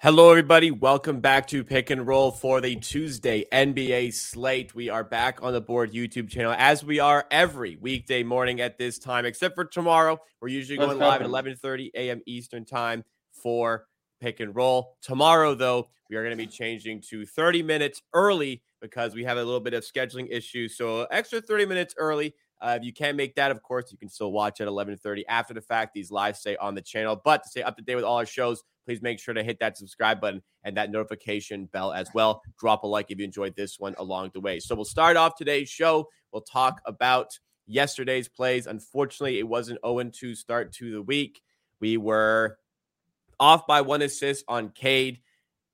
Hello, everybody. Welcome back to Pick and Roll for the Tuesday NBA slate. We are back on the board YouTube channel as we are every weekday morning at this time, except for tomorrow. We're usually going live at 11:30 a.m. Eastern time for Pick and Roll. Tomorrow, though, we are going to be changing to 30 minutes early because we have a little bit of scheduling issues. So extra 30 minutes early. Uh, if you can't make that, of course, you can still watch at 11:30 after the fact. These live stay on the channel. But to stay up to date with all our shows, please make sure to hit that subscribe button and that notification bell as well. Drop a like if you enjoyed this one along the way. So we'll start off today's show. We'll talk about yesterday's plays. Unfortunately, it was an 0 2 start to the week. We were off by one assist on Cade.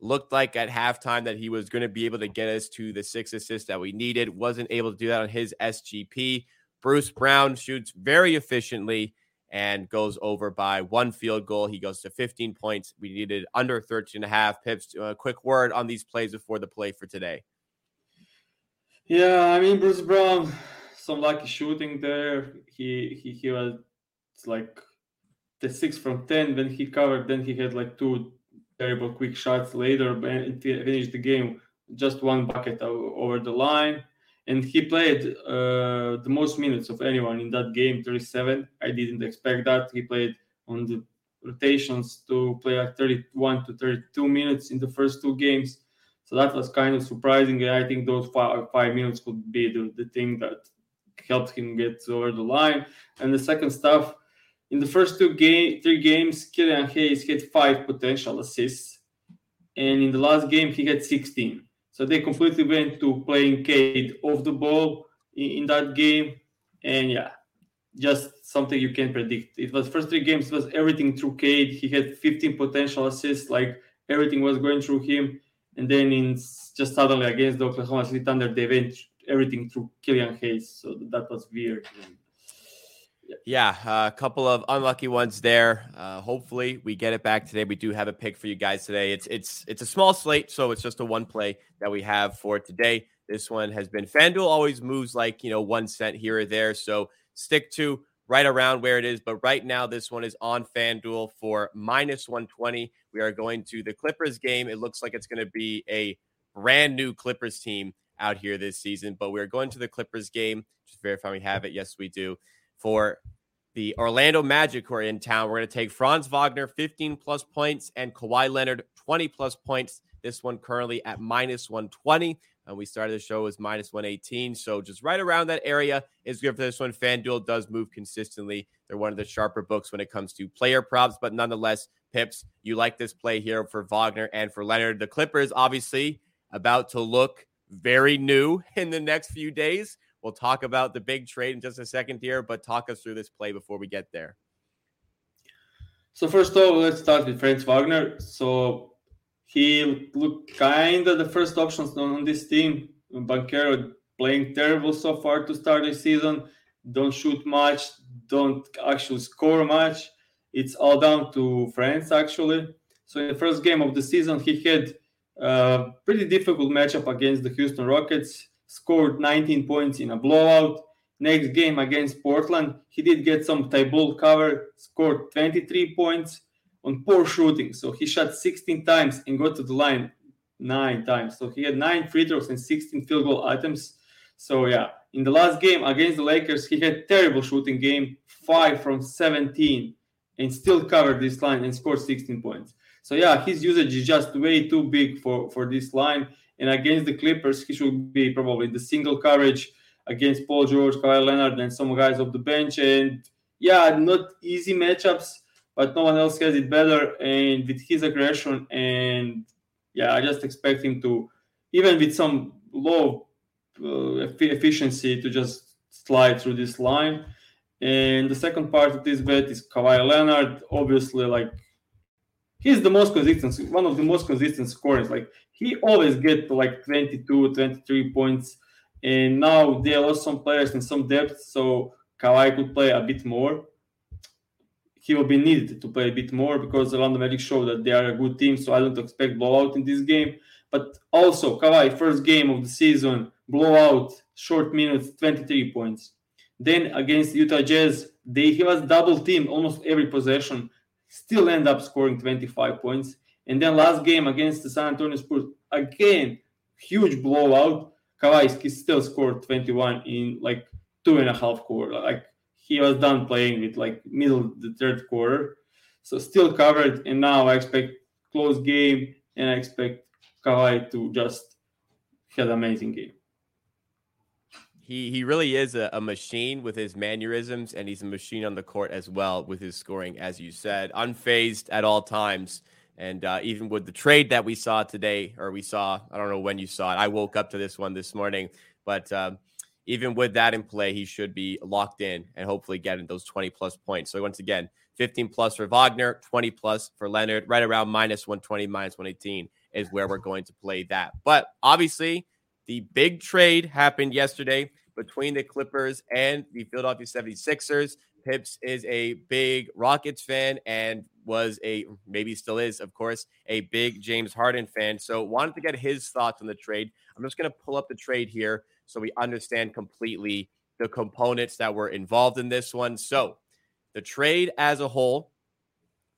Looked like at halftime that he was going to be able to get us to the six assists that we needed. Wasn't able to do that on his SGP. Bruce Brown shoots very efficiently and goes over by one field goal. He goes to 15 points. We needed under 13 and a half pips. A quick word on these plays before the play for today. Yeah, I mean Bruce Brown, some lucky shooting there. He he he was like the six from ten. Then he covered. Then he had like two terrible quick shots later, and finished the game just one bucket over the line and he played uh, the most minutes of anyone in that game 37 i didn't expect that. He played on the rotations to play like 31 to 32 minutes in the first two games. So that was kind of surprising. And i think those five, five minutes could be the, the thing that helped him get over the line. And the second stuff in the first two game three games killian hayes had five potential assists. And in the last game he had 16 so they completely went to playing Cade off the ball in, in, that game. And yeah, just something you can't predict. It was first three games, was everything through Cade. He had 15 potential assists, like everything was going through him. And then in just suddenly against the Oklahoma City Thunder, they went everything through Killian Hayes. So that was weird. Hmm. Yeah, a couple of unlucky ones there. Uh, hopefully, we get it back today. We do have a pick for you guys today. It's it's it's a small slate, so it's just a one play that we have for today. This one has been FanDuel always moves like you know one cent here or there, so stick to right around where it is. But right now, this one is on FanDuel for minus 120. We are going to the Clippers game. It looks like it's going to be a brand new Clippers team out here this season, but we're going to the Clippers game. Just verify we have it. Yes, we do for the Orlando Magic who are in town. We're going to take Franz Wagner 15 plus points and Kawhi Leonard 20 plus points. This one currently at minus 120. And we started the show as minus 118. So just right around that area is good for this one. FanDuel does move consistently. They're one of the sharper books when it comes to player props, but nonetheless, Pips, you like this play here for Wagner and for Leonard. The Clippers, obviously, about to look very new in the next few days. We'll talk about the big trade in just a second here, but talk us through this play before we get there. So first of all, let's start with Franz Wagner. So he looked kind of the first options on this team. Banchero playing terrible so far to start the season. Don't shoot much. Don't actually score much. It's all down to Franz actually. So in the first game of the season, he had a pretty difficult matchup against the Houston Rockets scored 19 points in a blowout. Next game against Portland, he did get some Thybulle cover, scored 23 points on poor shooting. So he shot 16 times and got to the line nine times. So he had nine free throws and 16 field goal items. So yeah, in the last game against the Lakers, he had terrible shooting game, five from 17, and still covered this line and scored 16 points. So yeah, his usage is just way too big for for this line. And against the Clippers, he should be probably the single coverage against Paul George, Kawhi Leonard, and some guys off the bench. And yeah, not easy matchups, but no one else has it better. And with his aggression, and yeah, I just expect him to, even with some low uh, efficiency, to just slide through this line. And the second part of this bet is Kawhi Leonard. Obviously, like he's the most consistent, one of the most consistent scorers. Like he always get like 22, 23 points. And now they lost some players and some depth, so Kawhi could play a bit more. He will be needed to play a bit more because the Orlando Magic show that they are a good team, so I don't expect blowout in this game. But also, Kawhi, first game of the season, blowout, short minutes, 23 points. Then against Utah Jazz, they he was double teamed almost every possession, still end up scoring 25 points. And then last game against the San Antonio Spurs, again, huge blowout. Kawhi still scored 21 in like two and a half quarter. Like he was done playing with like middle the third quarter. So still covered. And now I expect close game and I expect Kawhi to just have an amazing game. He he really is a, a, machine with his mannerisms, and he's a machine on the court as well with his scoring, as you said, unfazed at all times. And uh, even with the trade that we saw today, or we saw, I don't know when you saw it. I woke up to this one this morning, but um, even with that in play, he should be locked in and hopefully getting those 20 plus points. So once again, 15 plus for Wagner, 20 plus for Leonard, right around minus 120, minus 118 is where we're going to play that. But obviously, the big trade happened yesterday between the Clippers and the Philadelphia 76ers. Pips is a big Rockets fan and was a maybe still is, of course, a big James Harden fan. So wanted to get his thoughts on the trade. I'm just going to pull up the trade here so we understand completely the components that were involved in this one. So the trade as a whole,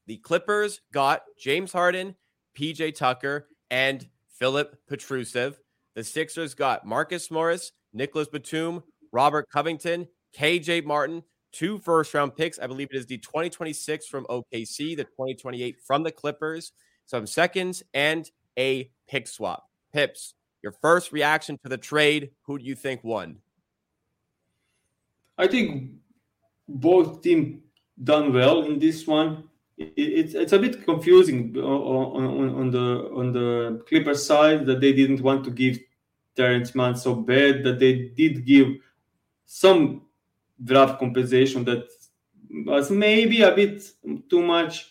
the Clippers got James Harden, PJ Tucker, and Filip Petrusev. The Sixers got Marcus Morris, Nicholas Batum, Robert Covington, KJ Martin, two first round picks. I believe it is the 2026 from OKC, the 2028 from the Clippers, some seconds, and a pick swap. Pips, your first reaction to the trade. Who do you think won? I think both teams done well in this one. It's it's a bit confusing on, on, on the on the Clippers side that they didn't want to give Terance Mann so bad that they did give some draft compensation that was maybe a bit too much,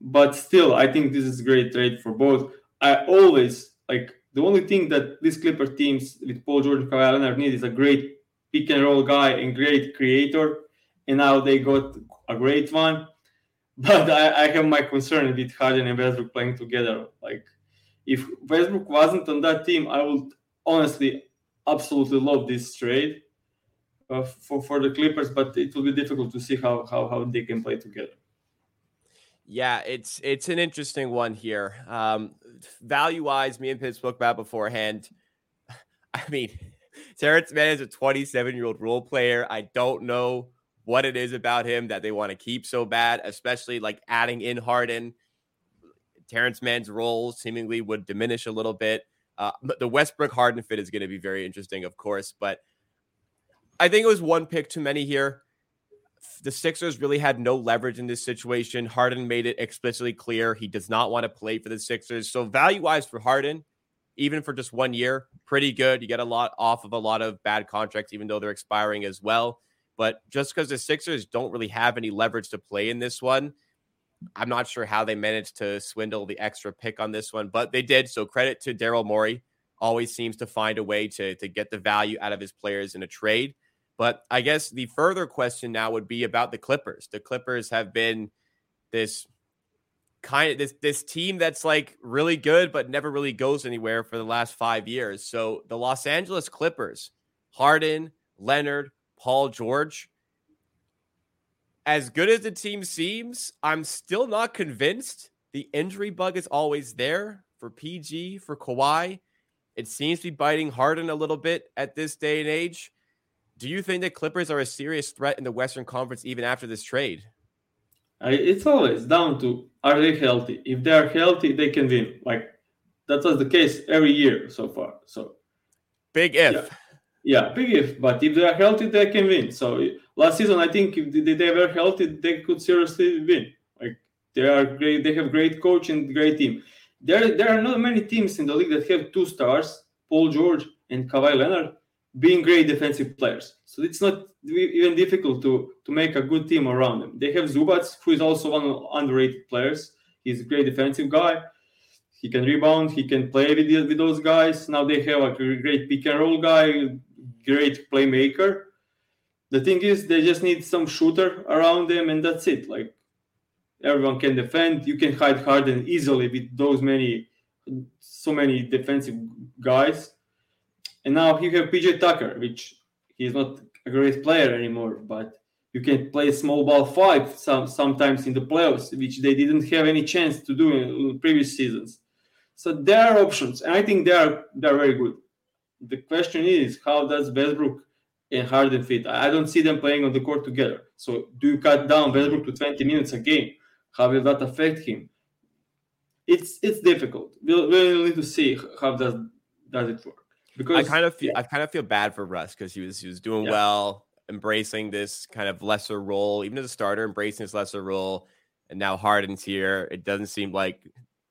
but still, I think this is a great trade for both. I always like the only thing that these Clipper teams with Paul George and Kawhi Leonard need is a great pick and roll guy and great creator, and now they got a great one. But I, I have my concern with Harden and Westbrook playing together. Like, if Westbrook wasn't on that team, I would honestly absolutely love this trade uh, for for the Clippers, but it will be difficult to see how how how they can play together. Yeah, it's it's an interesting one here. Um, value wise, me and Pips spoke about beforehand. I mean, Terance Mann is a 27 year old role player. I don't know what it is about him that they want to keep so bad, especially like adding in Harden. Terance Mann's role seemingly would diminish a little bit. Uh, the Westbrook Harden fit is going to be very interesting, of course, but I think it was one pick too many here. The Sixers really had no leverage in this situation. Harden made it explicitly clear he does not want to play for the Sixers. So, value wise for Harden, even for just one year, pretty good. You get a lot off of a lot of bad contracts, even though they're expiring as well. But just because the Sixers don't really have any leverage to play in this one, I'm not sure how they managed to swindle the extra pick on this one, but they did. So credit to Daryl Morey. Always seems to find a way to, to get the value out of his players in a trade. But I guess the further question now would be about the Clippers. The Clippers have been this kind of this this team that's like really good but never really goes anywhere for the last 5 years. So the Los Angeles Clippers, Harden, Leonard, Paul George, as good as the team seems, I'm still not convinced. The injury bug is always there for PG, for Kawhi. It seems to be biting Harden a little bit at this day and age. Do you think the Clippers are a serious threat in the Western Conference even after this trade? It's always down to are they healthy? If they are healthy, they can win. Like that was the case every year so far. So big if. Yeah. Yeah, big if. But if they are healthy, they can win. So last season, I think if they were healthy, they could seriously win. Like they are great. They have great coach and great team. There, there are not many teams in the league that have two stars, Paul George and Kawhi Leonard, being great defensive players. So it's not even difficult to to make a good team around them. They have Zubac, who is also one of underrated players. He's a great defensive guy. He can rebound. He can play with, with those guys. Now they have a great pick and roll guy, great playmaker. The thing is, they just need some shooter around them, and that's it. Like everyone can defend. You can hide Harden easily with those many, so many defensive guys. And now you have PJ Tucker, which he's not a great player anymore, but You can play small ball five some, sometimes in the playoffs, which they didn't have any chance to do in, in previous seasons. So there are options, and I think they are they are very good. The question is, how does Westbrook and Harden fit? I don't see them playing on the court together. So do you cut down Westbrook to 20 minutes a game? How will that affect him? It's it's difficult. We'll, we'll need to see how does does it work. Because I kind of feel yeah. I kind of feel bad for Russ because he was he was doing yeah. well, embracing this kind of lesser role, even as a starter, embracing this lesser role. And now Harden's here. It doesn't seem like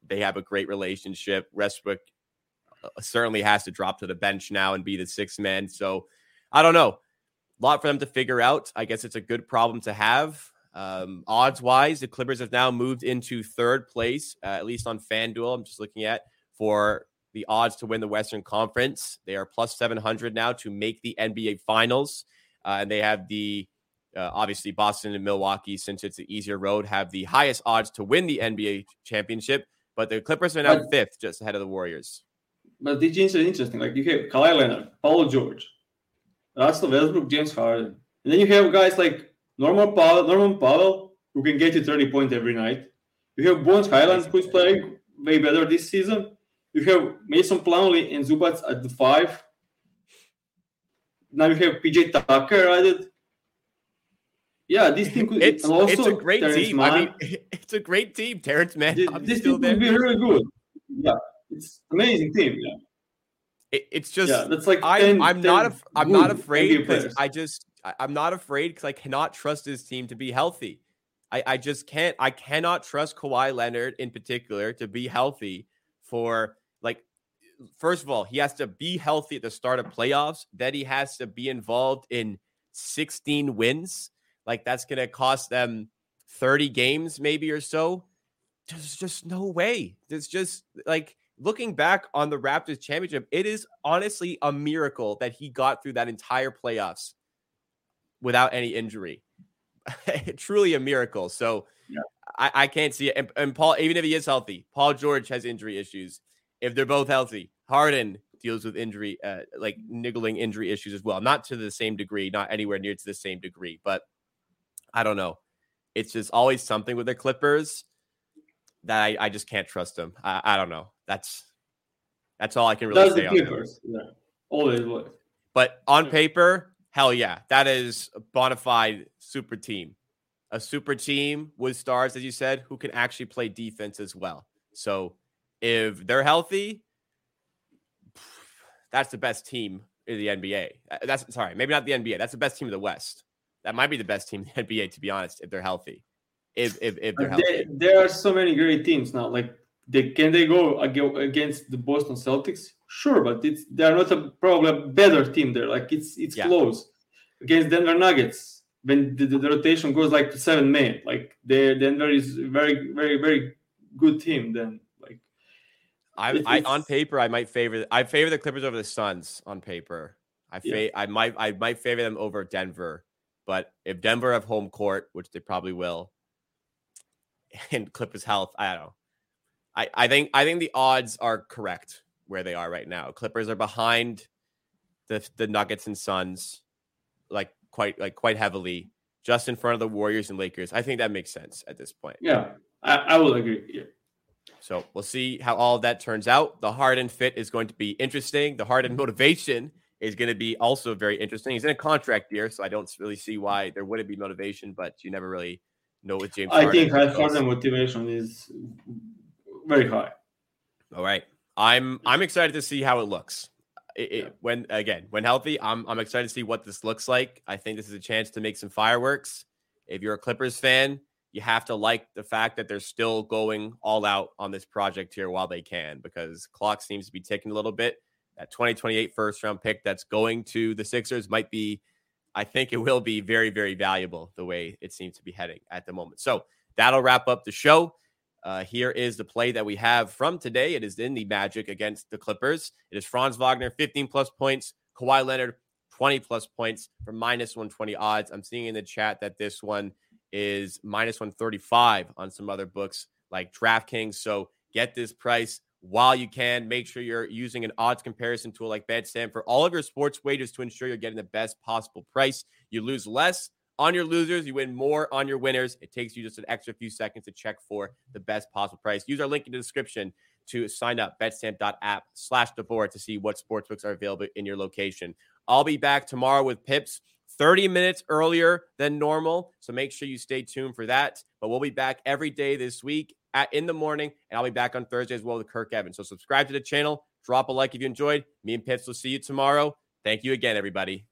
they have a great relationship. Westbrook uh, certainly has to drop to the bench now and be the sixth man. So I don't know. A lot for them to figure out. I guess it's a good problem to have. Um, odds wise, the Clippers have now moved into third place, uh, at least on FanDuel. I'm just looking at for the odds to win the Western Conference. They are plus 700 now to make the NBA Finals. Uh, and they have the uh, obviously Boston and Milwaukee, since it's an easier road, have the highest odds to win the NBA championship. But the Clippers are now but, fifth, just ahead of the Warriors. But the is interesting. Like you have Kawhi Leonard, Paul George, Russell Westbrook, James Harden, and then you have guys like Norman Powell, Norman Powell, who can get you 30 points every night. You have Bones Hyland, who's playing way better this season. You have Mason Plumlee and Zubac at the five. Now you have PJ Tucker added. Yeah, this team could. It's, also, it's a great Terance team. Mann. I mean, it's a great team. Terance Mann. This, this team could be really good. Yeah, it's amazing team. Yeah. It, it's just yeah, that's like 10, I'm, I'm not af- I'm not afraid because I just I'm not afraid because I cannot trust this team to be healthy. I, I just can't I cannot trust Kawhi Leonard in particular to be healthy for first of all, he has to be healthy at the start of playoffs. Then he has to be involved in 16 wins. Like that's gonna cost them 30 games, maybe or so. There's just no way. There's just like looking back on the Raptors championship, it is honestly a miracle that he got through that entire playoffs without any injury. Truly a miracle. So yeah. I, I, can't see it. And, and, Paul, even if he is healthy, Paul George has injury issues. If they're both healthy, Harden deals with injury, uh, like niggling injury issues as well. Not to the same degree, not anywhere near to the same degree, but I don't know. It's just always something with the Clippers that I, I just can't trust them. I, I don't know. That's that's all I can really that's say on Clippers. Yeah, always was. But on paper, hell yeah, that is a bona fide super team. A super team with stars, as you said, who can actually play defense as well. So if they're healthy, that's the best team in the NBA. Uh, that's sorry, maybe not the NBA. That's the best team in the West. That might be the best team in the NBA, to be honest, if they're healthy. If if, if they're healthy. There, there are so many great teams now. Like they can they go against the Boston Celtics? Sure, but it's they're not a probably a better team there. Like it's it's yeah. close against Denver Nuggets when the, the, the, rotation goes like to seven men. Like the Denver is very very very good team. Then I, I on paper I might favor I favor the Clippers over the Suns on paper. I fa- yeah. I might I might favor them over Denver, but if Denver have home court, which they probably will, and Clippers health, I don't know. I, I think I think the odds are correct where they are right now. Clippers are behind the the Nuggets and Suns, like quite like quite heavily, just in front of the Warriors and Lakers. I think that makes sense at this point. Yeah, I, I will agree. Yeah. So we'll see how all that turns out. The Harden fit is going to be interesting. The Harden mm-hmm. motivation is going to be also very interesting. He's in a contract year, so I don't really see why there wouldn't be motivation, but you never really know with James. I Harden think Harden motivation is very high. All right, I'm I'm excited to see how it looks. It, it, when again when healthy, I'm I'm excited to see what this looks like. I think this is a chance to make some fireworks. If you're a Clippers fan, you have to like the fact that they're still going all out on this project here while they can, because clock seems to be ticking a little bit. That 2028 first round pick that's going to the Sixers might be, I think it will be very very valuable the way it seems to be heading at the moment. So that'll wrap up the show. Uh, here is the play that we have from today. It is in the Magic against the Clippers. It is Franz Wagner, 15 plus points. Kawhi Leonard, 20 plus points for minus 120 odds. I'm seeing in the chat that this one is minus 135 on some other books like DraftKings. So get this price while you can. Make sure you're using an odds comparison tool like BetStamp for all of your sports wagers to ensure you're getting the best possible price. You lose less On your losers, you win more on your winners. It takes you just an extra few seconds to check for the best possible price. Use our link in the description to sign up betstamp.app slash the board to see what sportsbooks are available in your location. I'll be back tomorrow with Pips 30 minutes earlier than normal. So make sure you stay tuned for that. But we'll be back every day this week at in the morning, and I'll be back on Thursday as well with Kirk Evans. So subscribe to the channel, drop a like if you enjoyed. Me and Pips will see you tomorrow. Thank you again, everybody.